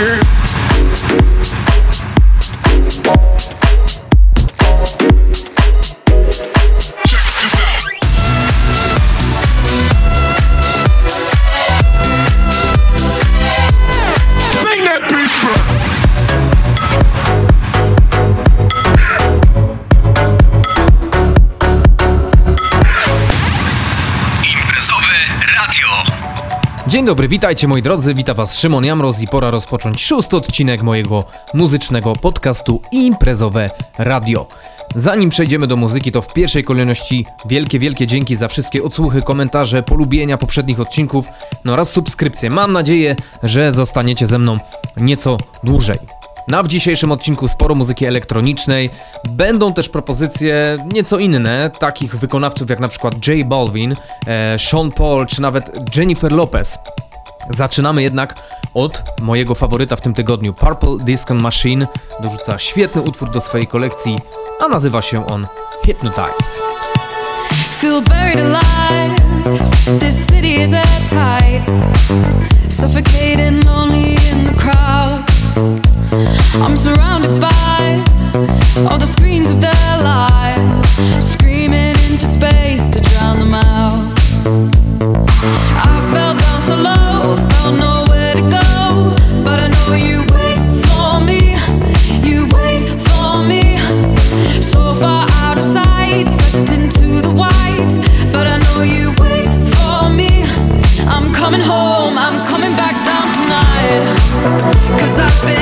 Sure. Dzień dobry, witajcie moi drodzy, witam was Szymon Jamroz i pora rozpocząć szósty odcinek mojego muzycznego podcastu Imprezowe Radio. Zanim przejdziemy do muzyki, to w pierwszej kolejności wielkie, wielkie dzięki za wszystkie odsłuchy, komentarze, polubienia poprzednich odcinków no oraz subskrypcje. Mam nadzieję, że zostaniecie ze mną nieco dłużej. Na w dzisiejszym odcinku sporo muzyki elektronicznej. Będą też propozycje nieco inne, takich wykonawców jak na przykład J Balvin, e, Sean Paul czy nawet Jennifer Lopez. Zaczynamy jednak od mojego faworyta w tym tygodniu. Purple Disco Machine dorzuca świetny utwór do swojej kolekcji, a nazywa się on Hypnotize. Feel buried alive. This city is at tight. Suffocating lonely in the crowd. I'm surrounded by all the screens of their lives, screaming into space to drown them out. I fell down so low, felt nowhere to go, but I know you wait for me, you wait for me. So far out of sight, into the white, but I know you wait for me. I'm coming home, I'm coming back down. nami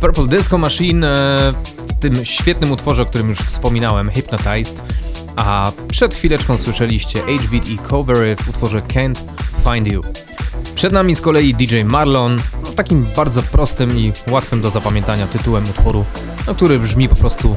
Purple Disco Machine e, w tym świetnym utworze, o którym już wspominałem, Hypnotized. A przed chwileczką słyszeliście HBT i Covery w utworze Can't Find You. Przed nami z kolei DJ Marlon, no, takim bardzo prostym i łatwym do zapamiętania tytułem utworu, no, który brzmi po prostu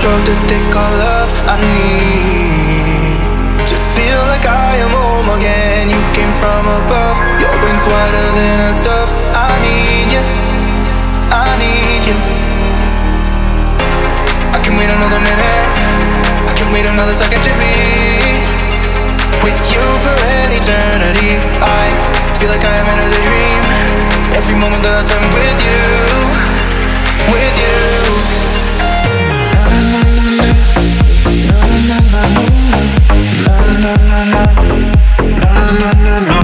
drug to take all love I need? To feel like I am home again. You came from above. Your wings wider than a dove. I need you I need you I can wait another minute. I can wait another second to be With you for an eternity. I feel like I am in a dream. Every moment that I spend with you. With you na na na na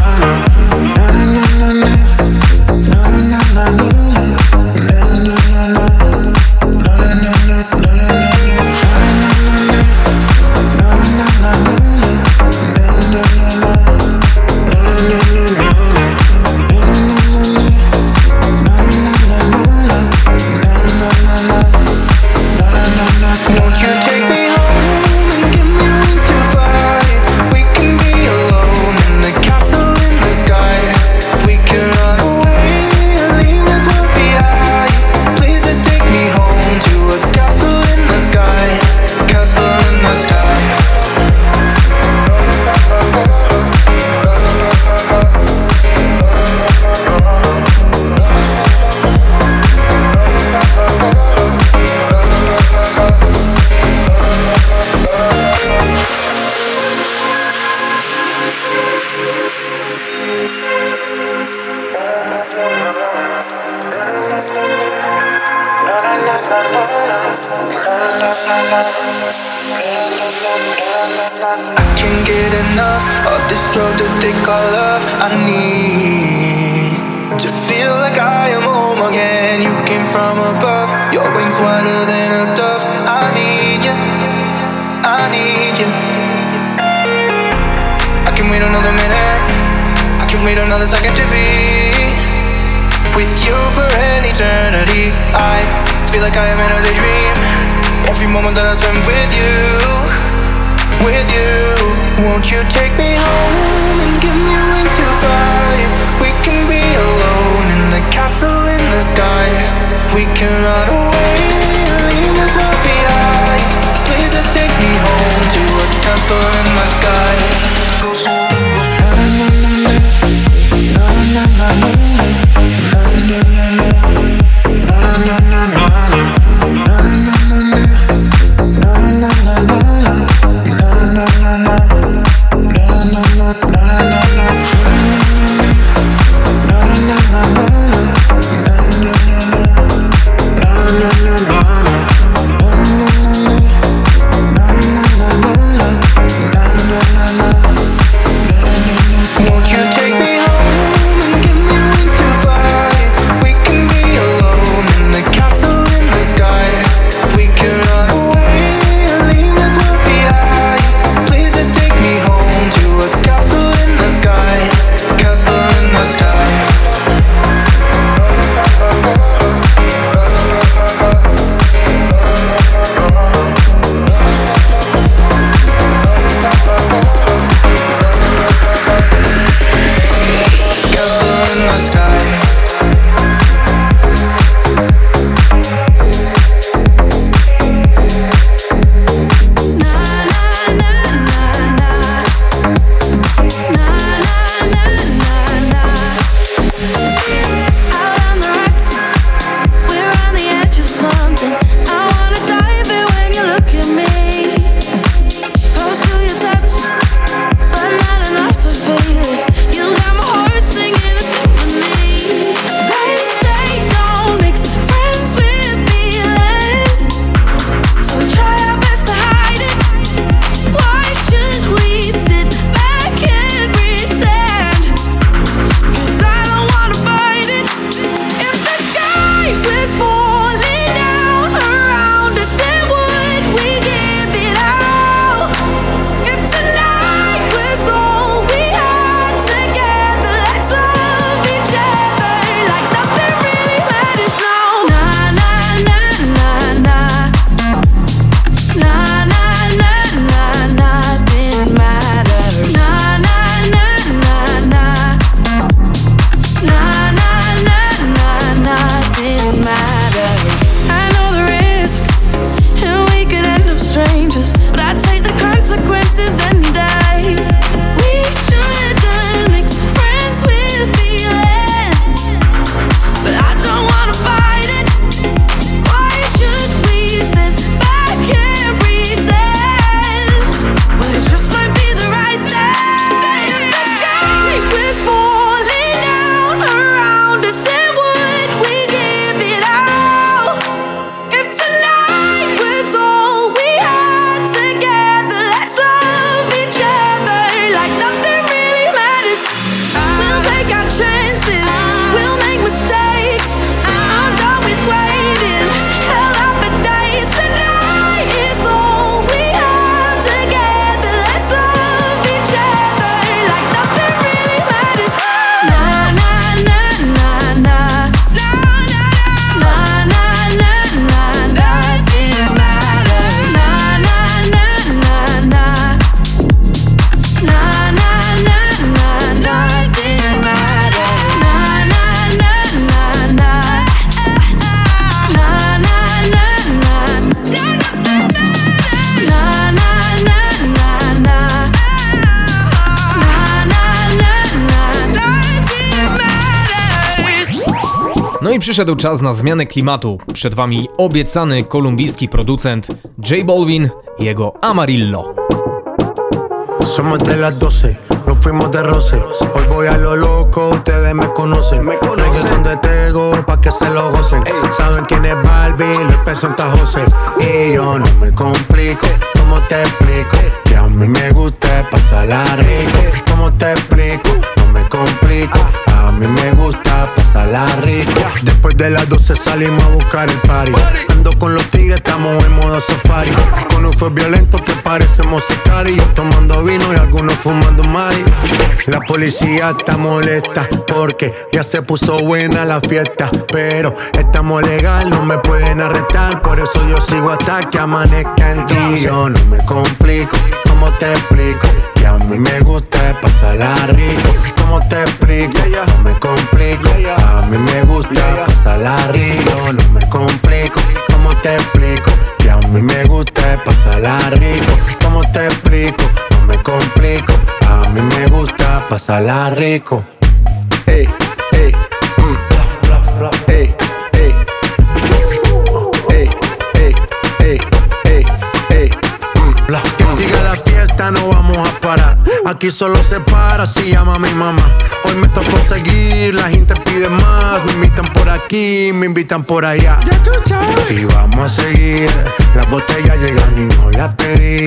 przyszedł czas na zmianę klimatu. Przed wami obiecany kolumbijski producent J Balvin i jego Amarillo. Somos de las 12, nos fuimos de roce. Hoy voy a lo loco, ustedes me conocen. Me conocen de Tego pa' que se lo gocen. Saben quién es Barbie, les presenta José. Y yo no me complico, ¿cómo te explico? Que a mí me gusta pasarla rico. ¿Cómo te explico? A mí me gusta pasarla rico. Después de las 12 salimos a buscar el party. Ando con los tigres, estamos en modo safari. Con un fue violento que parecemos y Tomando vino y algunos fumando mari. La policía está molesta porque ya se puso buena la fiesta. Pero estamos legal, no me pueden arrestar. Por eso yo sigo hasta que amanezca en ti. Yo no me complico, ¿cómo te explico? Que a mí me gusta pasarla rico. ¿Cómo te explico? No me complico. A mí me gusta pasarla rico. No me complico. ¿Cómo te explico? Que a mí me gusta pasarla rico. ¿Cómo te explico? No me complico. A mí me gusta pasarla rico. Ey, no vamos a parar. Aquí solo se para si llama mi mamá. Hoy me tocó seguir, la gente pide más. Me invitan por aquí, me invitan por allá. Y vamos a seguir. Las botellas llegan y no las pedí.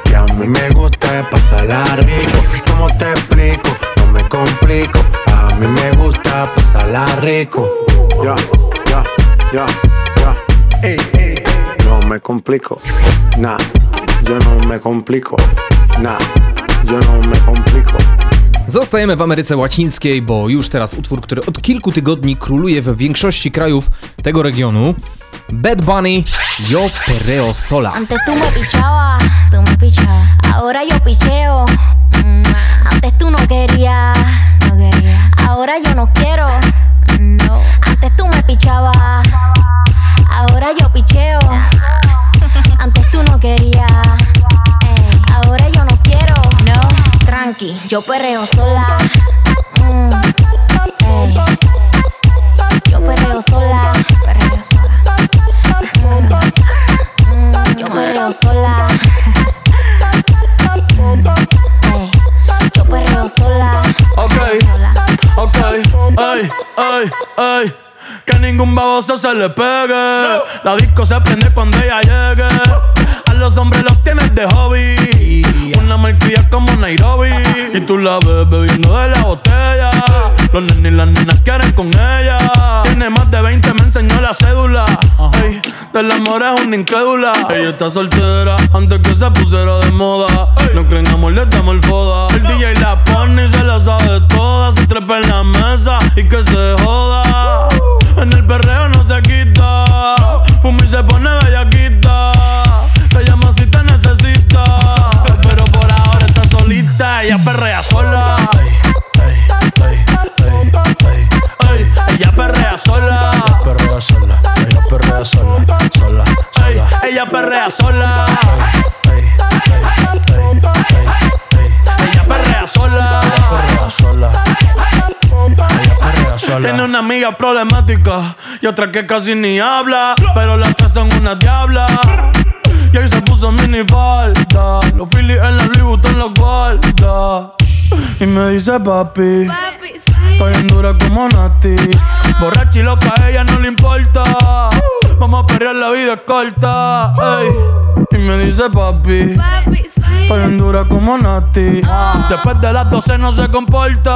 Mí me gusta pasarla rico. ¿Cómo te explico? No me complico. A mí me gusta pasarla rico. Ya, ya, ya, ya. Ey, ey. No me complico. Nah, yo no me complico. Nah, yo no me complico. Zostajemy w Ameryce Łacińskiej, bo już teraz utwór, który od kilku tygodni króluje w większości krajów tego regionu. Bad Bunny, Yo Perreo Sola. Antes tú me pichabas, Ahora yo picheo. Mm. Antes tú no querías, no quería. Ahora yo no quiero. No. Antes tú me pichabas. Ahora yo picheo. Antes tú no querías. Ey. Ahora yo no quiero. No. Tranqui, yo perreo sola. Mm. Yo perreo sola. Perreo sola. Mm. Mm. Yo perreo sola. Ey. Yo perreo sola. Ok, Sola. ok, ey, ey, ey. Que ningún baboso se le pegue. La disco se prende cuando ella llegue. A los hombres los tienes de hobby. Una malcria como Nairobi. Y tú la ves bebiendo de la botella. Los nenes y las nenas quieren con ella. Tiene más de 20, me enseñó la cédula. Ey, del amor es una incrédula. Ella está soltera antes que se pusiera de moda. No creen amor, le damos el foda. El DJ la pone y se la sabe toda. Se trepa en la mesa y que se joda. En el perreo no se quita. Fuma y se pone bellaquita. Sola. Tiene una amiga problemática y otra que casi ni habla. Pero las tres son una diabla. Y ahí se puso mini falta. Los Phillies en la Louis Vuitton los guarda. Y me dice papi. Estoy en dura como Nati. Borracha y loca, a ella no le importa. Vamos a perrear, la vida es corta. ey. Y me dice papi. Estoy en dura como Nati. Después de las 12 no se comporta.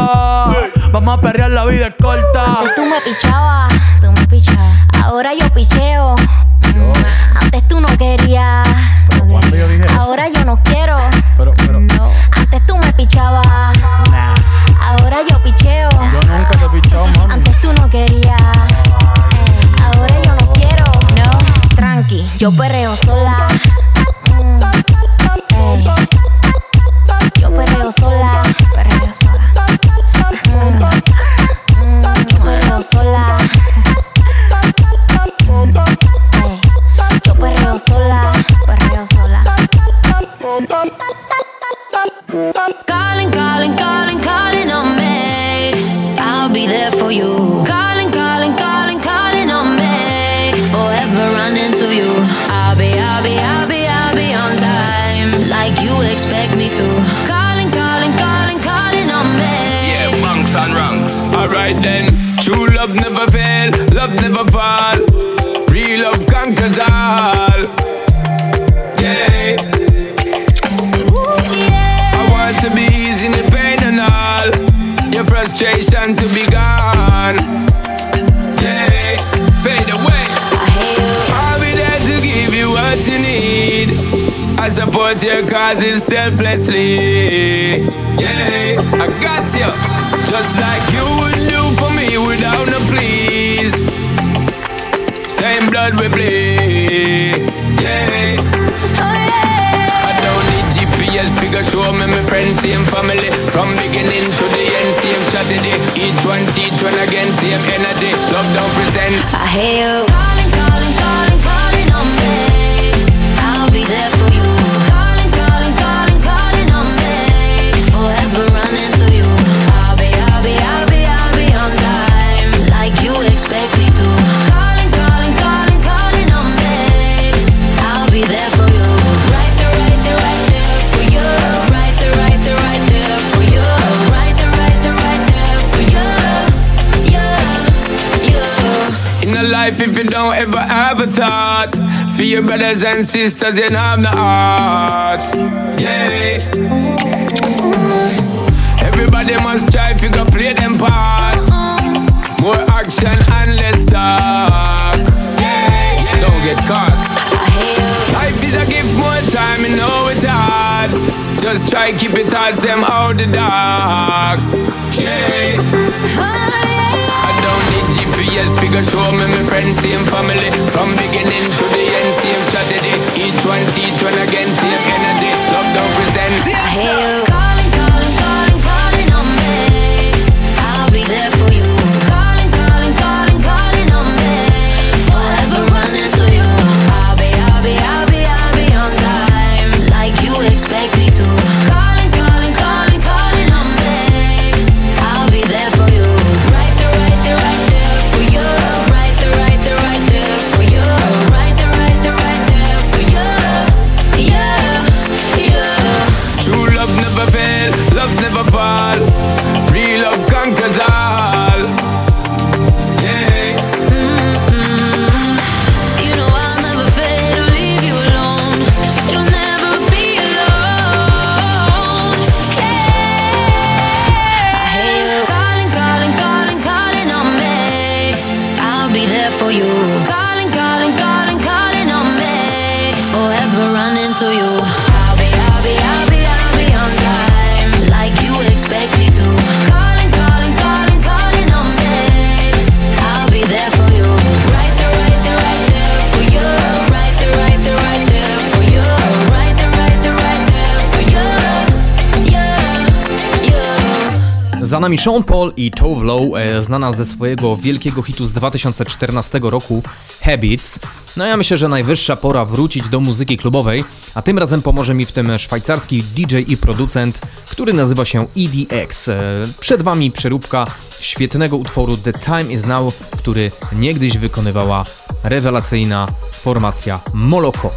Vamos a perrear, la vida es corta. Antes tú me pichabas, tú me pichabas. Ahora yo picheo. Mm. Antes tú no querías. Pero cuando yo dije eso. Ahora yo no quiero. Pero, pero, No. Antes tú me pichabas. nah. Ahora yo picheo. Yo nunca te he pichado, mami. Antes tú no querías. Yo perreo sola. Mm. Yo perreo sola. Perreo sola. Mm, mm, perreo sola. Yo perreo sola. Perreo sola. Calling, calling, calling, calling on me. I'll be there for you. Calling, be, I'll be, I'll be, I'll be on time. Like you expect me to. Calling, calling, calling, calling on me. Yeah, bunks and ranks. Alright then, true love never fail, love never fall. Real love conquers all. Yeah, Ooh, yeah. I want to be easy in the pain and all. Your frustration to be gone. Yeah, fade away. I support your causes selflessly. Yeah, I got you. Just like you would do for me without no please. Same blood we bleed. Yeah. Oh, yeah. I don't need GPS figure show me my friends, same family From beginning to the end, same strategy Each one teach one again, same energy Love don't pretend I hear you calling, calling, brothers and sisters you have no heart Yeah Everybody must try if you go play them part More action and less talk Yeah Don't get caught Life is a gift, more time, you know it's hard. Just try keep it hard, them out the dark. Yeah. I don't need GPS figure show me my friends, same family. From beginning to the strategy. Each one teach one again, same energy. Love don't pretend. I nami Sean Paul i Tove Lo, e, znana ze swojego wielkiego hitu z 2014 roku Habits. No ja myślę, że najwyższa pora wrócić do muzyki klubowej, a tym razem pomoże mi w tym szwajcarski DJ i producent, który nazywa się EDX. E, Przed wami przeróbka świetnego utworu The Time Is Now, który niegdyś wykonywała rewelacyjna formacja Moloko.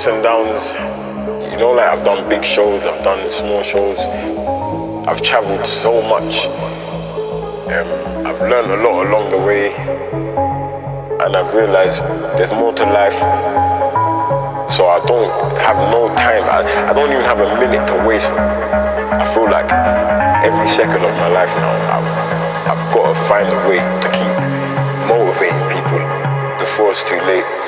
ups and downs. You know, like I've done big shows, I've done small shows. I've traveled so much. Um, I've learned a lot along the way. And I've realized there's more to life. So I don't have no time. I, I don't even have a minute to waste. I feel like every second of my life now, I've, I've got to find a way to keep motivating people before it's too late.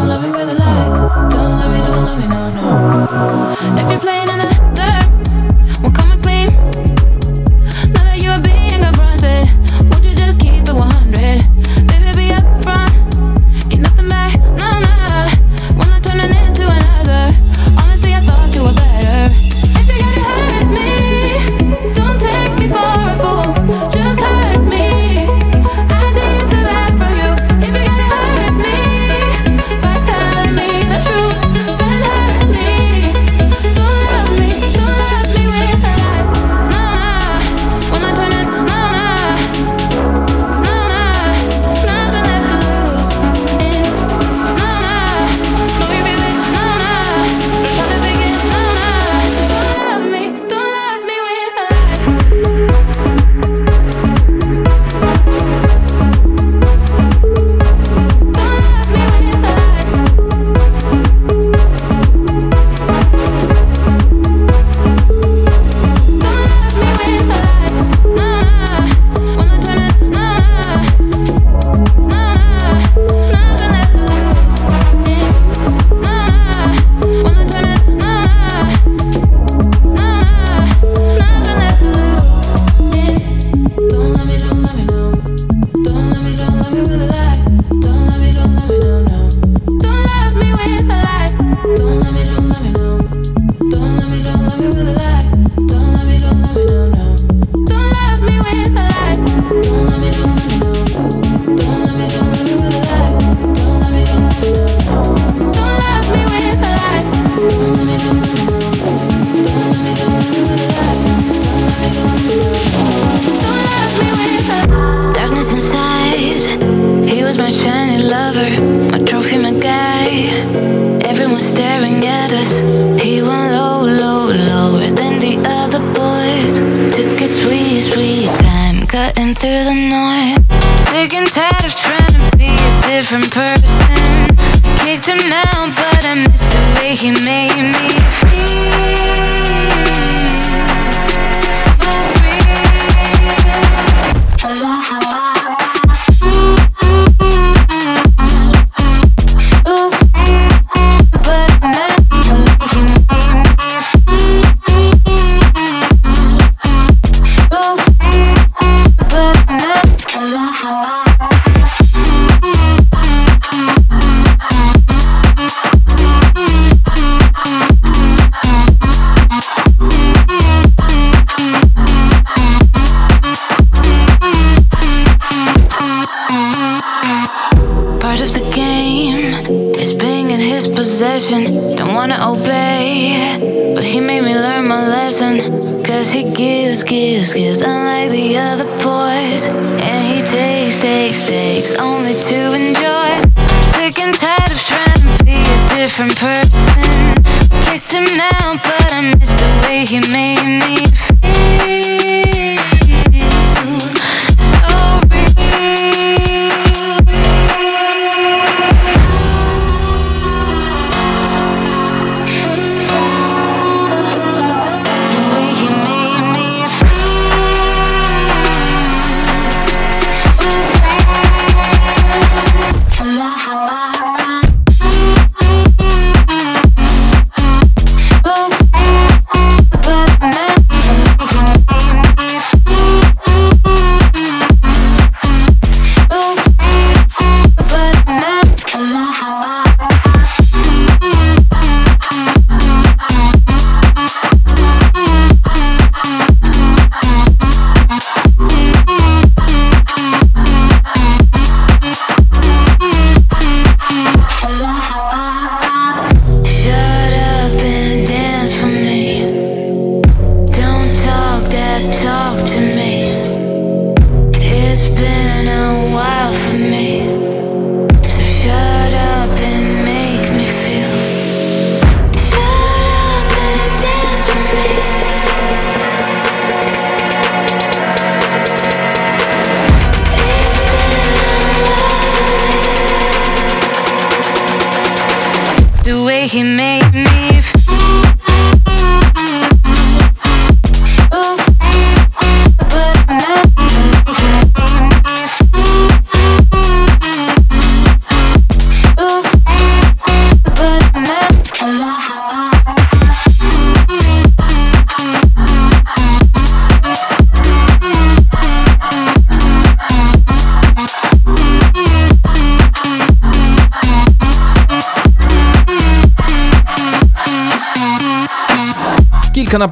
i love you with a lie.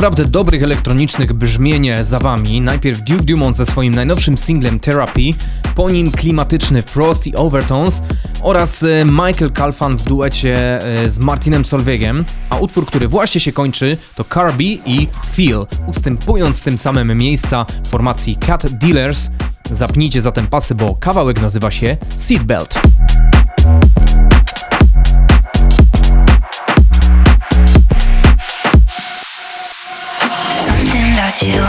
Naprawdę dobrych elektronicznych brzmienie za wami. Najpierw Duke Dumont ze swoim najnowszym singlem Therapy, po nim klimatyczny Frosty Overtones oraz e, Michael Calfan w duecie e, z Martinem Solveigiem, a utwór, który właśnie się kończy to Carby i Feel, ustępując tym samym miejsca formacji Cat Dealers. Zapnijcie zatem pasy, bo kawałek nazywa się Seatbelt. You.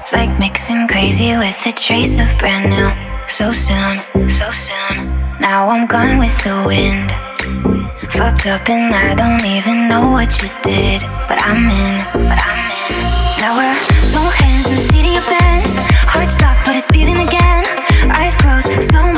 It's like mixing crazy with a trace of brand new. So soon, so soon. Now I'm gone with the wind. Fucked up and I don't even know what you did. But I'm in, but I'm in. Now we're both hands in the city of Benz. Heart stopped, but it's beating again. Eyes closed, so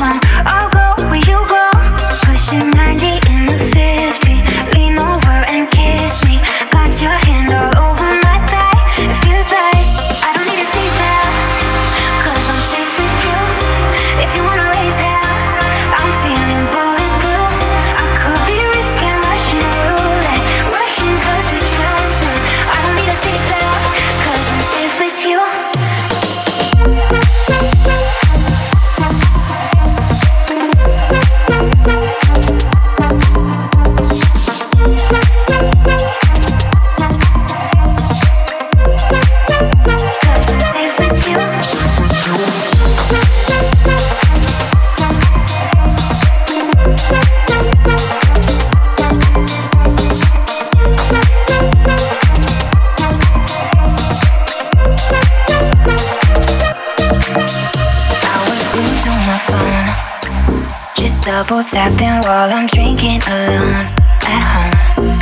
double tapping while I'm drinking alone at home.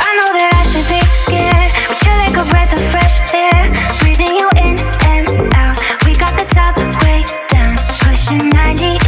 I know that I should be scared, but you're like a breath of fresh air, breathing you in and out. We got the top way down, pushing 90.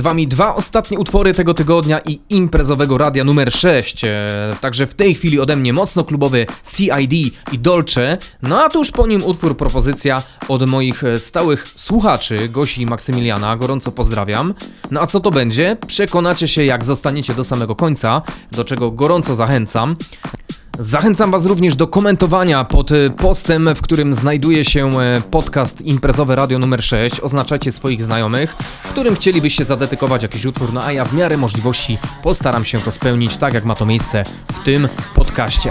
Przed Wami dwa ostatnie utwory tego tygodnia i imprezowego radia numer 6. E, także w tej chwili ode mnie mocno klubowy CID i Dolce. No a tuż po nim utwór propozycja od moich e, stałych słuchaczy, Gosi i Maksymiliana. Gorąco pozdrawiam. No a co to będzie? Przekonacie się jak zostaniecie do samego końca, do czego gorąco zachęcam. Zachęcam Was również do komentowania pod e, postem, w którym znajduje się e, podcast imprezowe Radio numer 6. Oznaczacie swoich znajomych, którym chcielibyście zadedykować jakiś utwór, no a ja w miarę możliwości postaram się to spełnić tak, jak ma to miejsce w tym podcaście.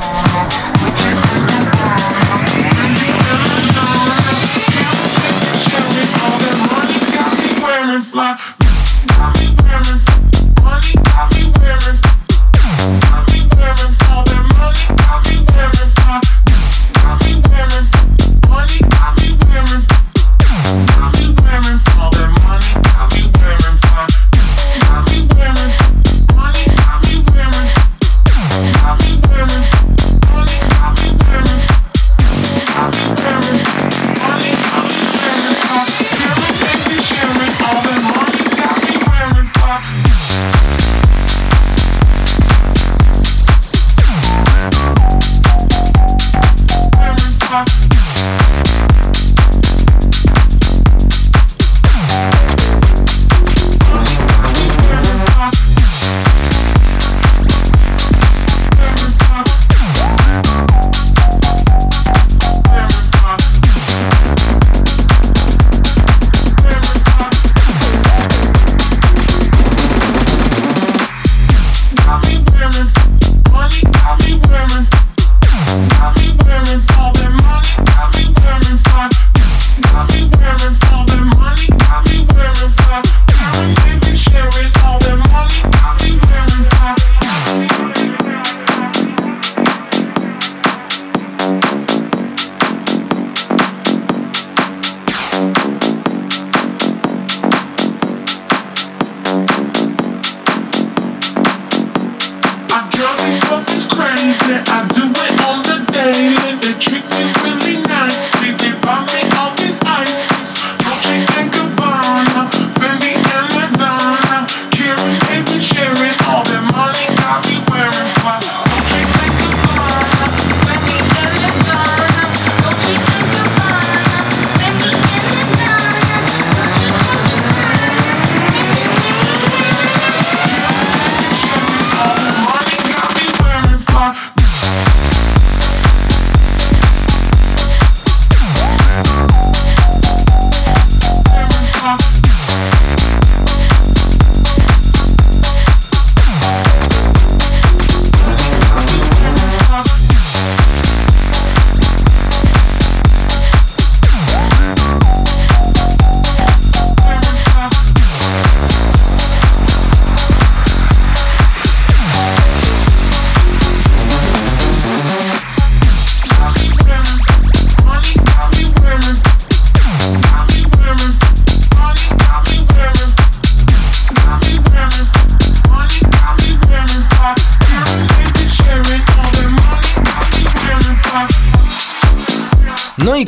things that I do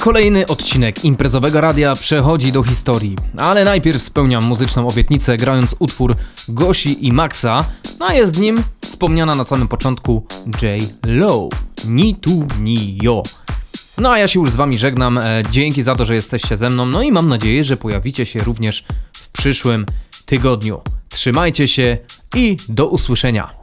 kolejny odcinek imprezowego radia przechodzi do historii, ale najpierw spełniam muzyczną obietnicę grając utwór Gosi i Maxa, no a jest nim wspomniana na samym początku J. Low, Ni tu ni yo. No a ja się już z wami żegnam, e, dzięki za to, że jesteście ze mną, no i mam nadzieję, że pojawicie się również w przyszłym tygodniu. Trzymajcie się i do usłyszenia.